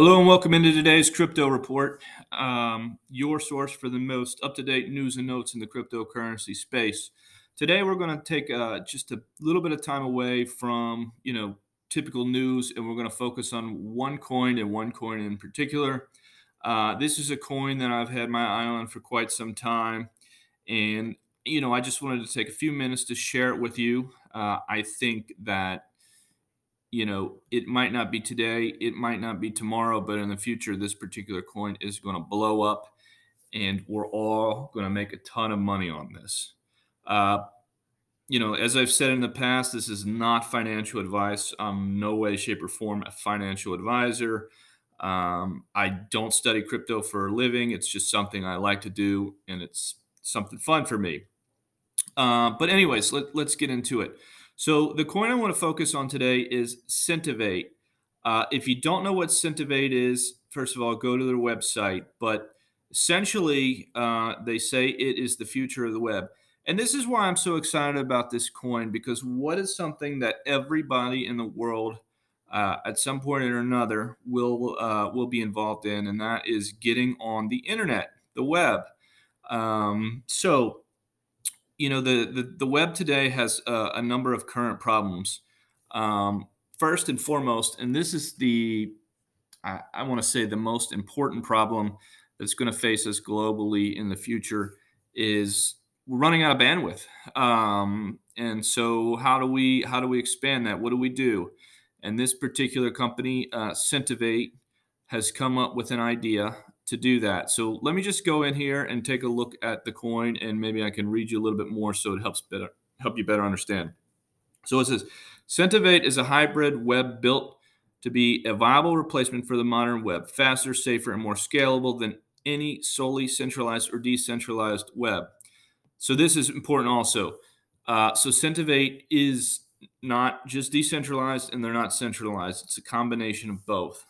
Hello and welcome into today's crypto report, um, your source for the most up to date news and notes in the cryptocurrency space. Today, we're going to take uh, just a little bit of time away from you know typical news, and we're going to focus on one coin and one coin in particular. Uh, this is a coin that I've had my eye on for quite some time, and you know I just wanted to take a few minutes to share it with you. Uh, I think that you know, it might not be today, it might not be tomorrow, but in the future, this particular coin is going to blow up and we're all going to make a ton of money on this. Uh, you know, as I've said in the past, this is not financial advice. I'm no way, shape, or form a financial advisor. Um, I don't study crypto for a living. It's just something I like to do, and it's something fun for me. Uh, but, anyways, let, let's get into it. So the coin I want to focus on today is Sentivate. Uh, if you don't know what Sentivate is, first of all, go to their website. But essentially, uh, they say it is the future of the web. And this is why I'm so excited about this coin because what is something that everybody in the world uh, at some point or another will uh, will be involved in, and that is getting on the internet, the web. Um, so you know the the, the web today has a, a number of current problems. Um, first and foremost, and this is the I, I want to say the most important problem that's going to face us globally in the future is we're running out of bandwidth. Um, and so how do we how do we expand that? What do we do? And this particular company, uh, Sentivate, has come up with an idea to do that. So let me just go in here and take a look at the coin and maybe I can read you a little bit more so it helps better help you better understand. So it says Sentivate is a hybrid web built to be a viable replacement for the modern web, faster, safer, and more scalable than any solely centralized or decentralized web. So this is important also. Uh, so Sentivate is not just decentralized and they're not centralized. It's a combination of both.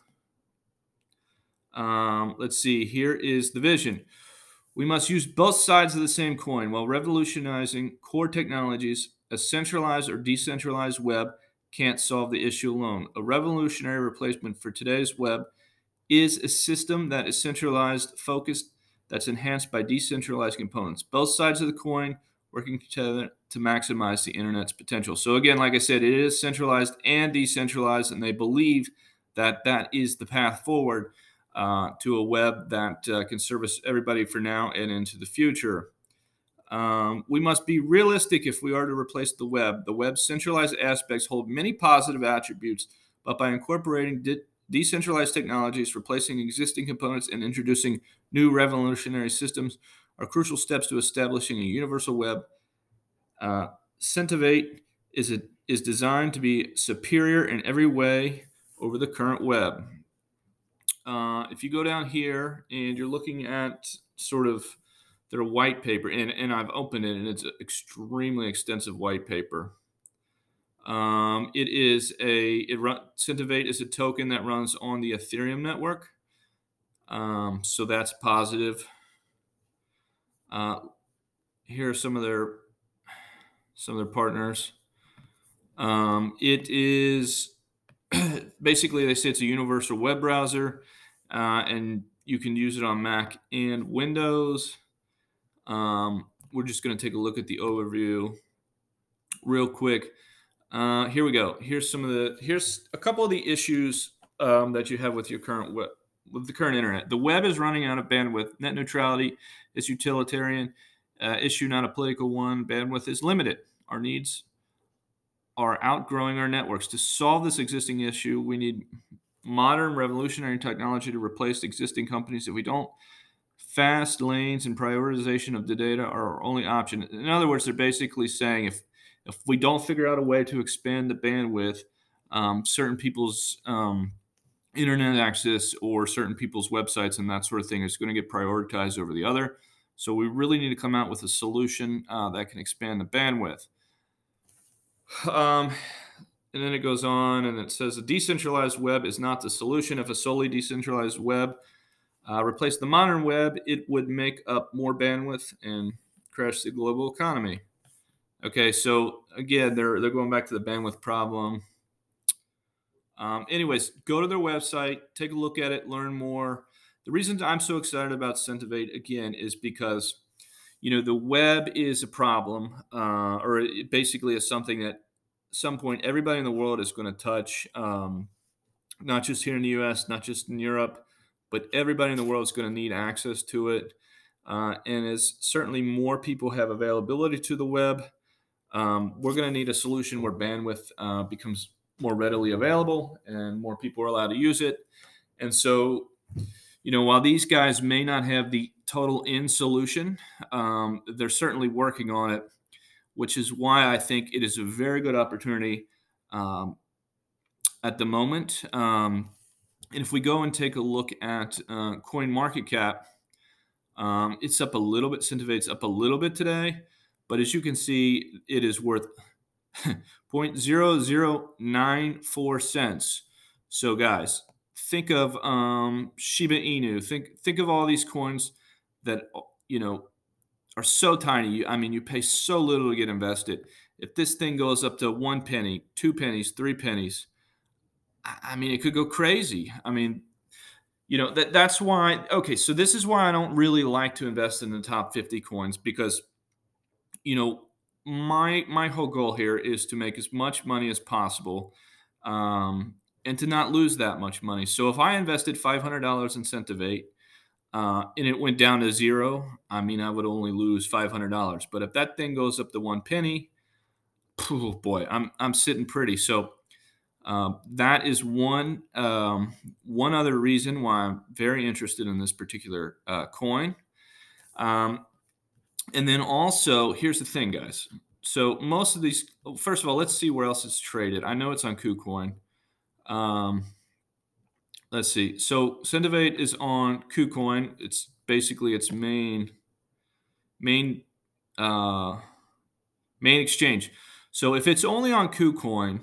Um, let's see, here is the vision. We must use both sides of the same coin while revolutionizing core technologies. A centralized or decentralized web can't solve the issue alone. A revolutionary replacement for today's web is a system that is centralized, focused, that's enhanced by decentralized components. Both sides of the coin working together to maximize the internet's potential. So, again, like I said, it is centralized and decentralized, and they believe that that is the path forward uh, to a web that uh, can service everybody for now and into the future. Um, we must be realistic if we are to replace the web. The web's centralized aspects hold many positive attributes, but by incorporating de- decentralized technologies, replacing existing components, and introducing new revolutionary systems are crucial steps to establishing a universal web. Uh, Sentivate is, a, is designed to be superior in every way over the current web. Uh, if you go down here and you're looking at sort of their white paper, and, and I've opened it, and it's an extremely extensive white paper. Um, it is a it run, Sentivate is a token that runs on the Ethereum network, um, so that's positive. Uh, here are some of their some of their partners. Um, it is basically they say it's a universal web browser uh, and you can use it on Mac and Windows. Um, we're just going to take a look at the overview real quick. Uh, here we go. Here's some of the here's a couple of the issues um, that you have with your current web with the current internet. The web is running out of bandwidth. Net neutrality is utilitarian uh, issue, not a political one. Bandwidth is limited. Our needs are outgrowing our networks. To solve this existing issue, we need modern revolutionary technology to replace existing companies. If we don't, fast lanes and prioritization of the data are our only option. In other words, they're basically saying if if we don't figure out a way to expand the bandwidth, um, certain people's um, internet access or certain people's websites and that sort of thing is going to get prioritized over the other. So we really need to come out with a solution uh, that can expand the bandwidth. Um, and then it goes on and it says a decentralized web is not the solution. If a solely decentralized web uh, replaced the modern web, it would make up more bandwidth and crash the global economy. Okay, so again, they're they're going back to the bandwidth problem. Um, anyways, go to their website, take a look at it, learn more. The reason I'm so excited about Sentivate again is because you know the web is a problem, uh, or basically is something that some point everybody in the world is going to touch. Um, not just here in the U.S., not just in Europe, but everybody in the world is going to need access to it. Uh, and as certainly more people have availability to the web, um, we're going to need a solution where bandwidth uh, becomes more readily available and more people are allowed to use it. And so, you know, while these guys may not have the total in solution, um, they're certainly working on it, which is why I think it is a very good opportunity um, at the moment. Um, and if we go and take a look at uh, Coin Market Cap, um, it's up a little bit. Sentivate's up a little bit today, but as you can see, it is worth 0.0094 cents. So, guys, think of um, Shiba Inu. Think think of all these coins that you know are so tiny. I mean, you pay so little to get invested. If this thing goes up to one penny, two pennies, three pennies, I mean, it could go crazy. I mean, you know that that's why. Okay, so this is why I don't really like to invest in the top 50 coins because, you know, my my whole goal here is to make as much money as possible, um, and to not lose that much money. So if I invested $500 in Sentivate, uh, and it went down to zero, I mean, I would only lose $500. But if that thing goes up to one penny, oh boy, I'm I'm sitting pretty. So um, that is one um, one other reason why I'm very interested in this particular uh, coin. Um, and then also, here's the thing, guys. So most of these, first of all, let's see where else it's traded. I know it's on KuCoin. Um, let's see. So Sentivate is on KuCoin. It's basically its main main uh, main exchange. So if it's only on KuCoin,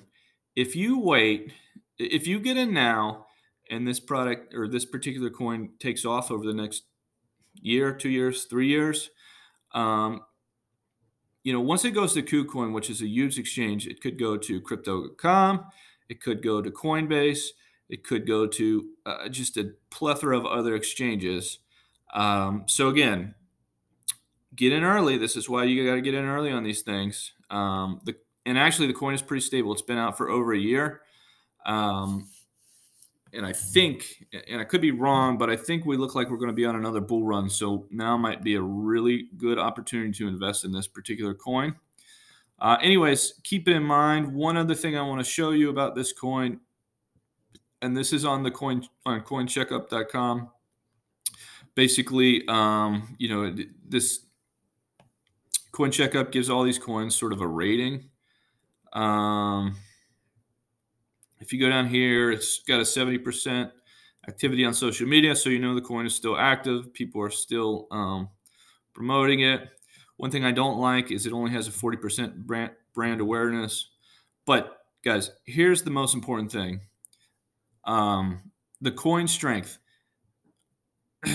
if you wait, if you get in now and this product or this particular coin takes off over the next year, two years, three years, um, you know, once it goes to KuCoin, which is a huge exchange, it could go to crypto.com, it could go to Coinbase, it could go to uh, just a plethora of other exchanges. Um, so again, get in early. This is why you got to get in early on these things. Um, the and actually the coin is pretty stable. It's been out for over a year. Um, and I think, and I could be wrong, but I think we look like we're going to be on another bull run. So now might be a really good opportunity to invest in this particular coin. Uh, anyways, keep it in mind. One other thing I want to show you about this coin, and this is on the coin on CoinCheckup.com. Basically, um, you know, this Coin Checkup gives all these coins sort of a rating. Um, if you go down here, it's got a 70% activity on social media, so you know the coin is still active. People are still um, promoting it. One thing I don't like is it only has a 40% brand, brand awareness. But guys, here's the most important thing um, the coin strength.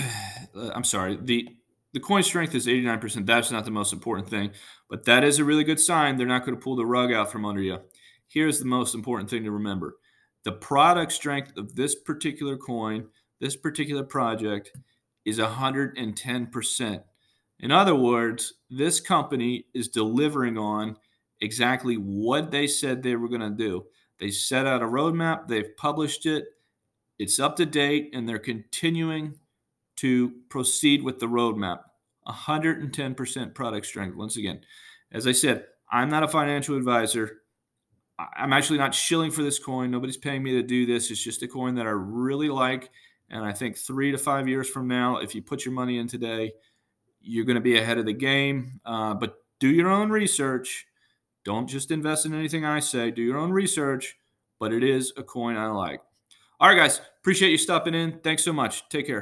I'm sorry, the the coin strength is 89%. That's not the most important thing, but that is a really good sign. They're not going to pull the rug out from under you. Here's the most important thing to remember the product strength of this particular coin, this particular project, is 110%. In other words, this company is delivering on exactly what they said they were going to do. They set out a roadmap, they've published it, it's up to date, and they're continuing to proceed with the roadmap. 110% product strength. Once again, as I said, I'm not a financial advisor. I'm actually not shilling for this coin. Nobody's paying me to do this. It's just a coin that I really like. And I think three to five years from now, if you put your money in today, you're going to be ahead of the game. Uh, but do your own research. Don't just invest in anything I say. Do your own research. But it is a coin I like. All right, guys. Appreciate you stopping in. Thanks so much. Take care.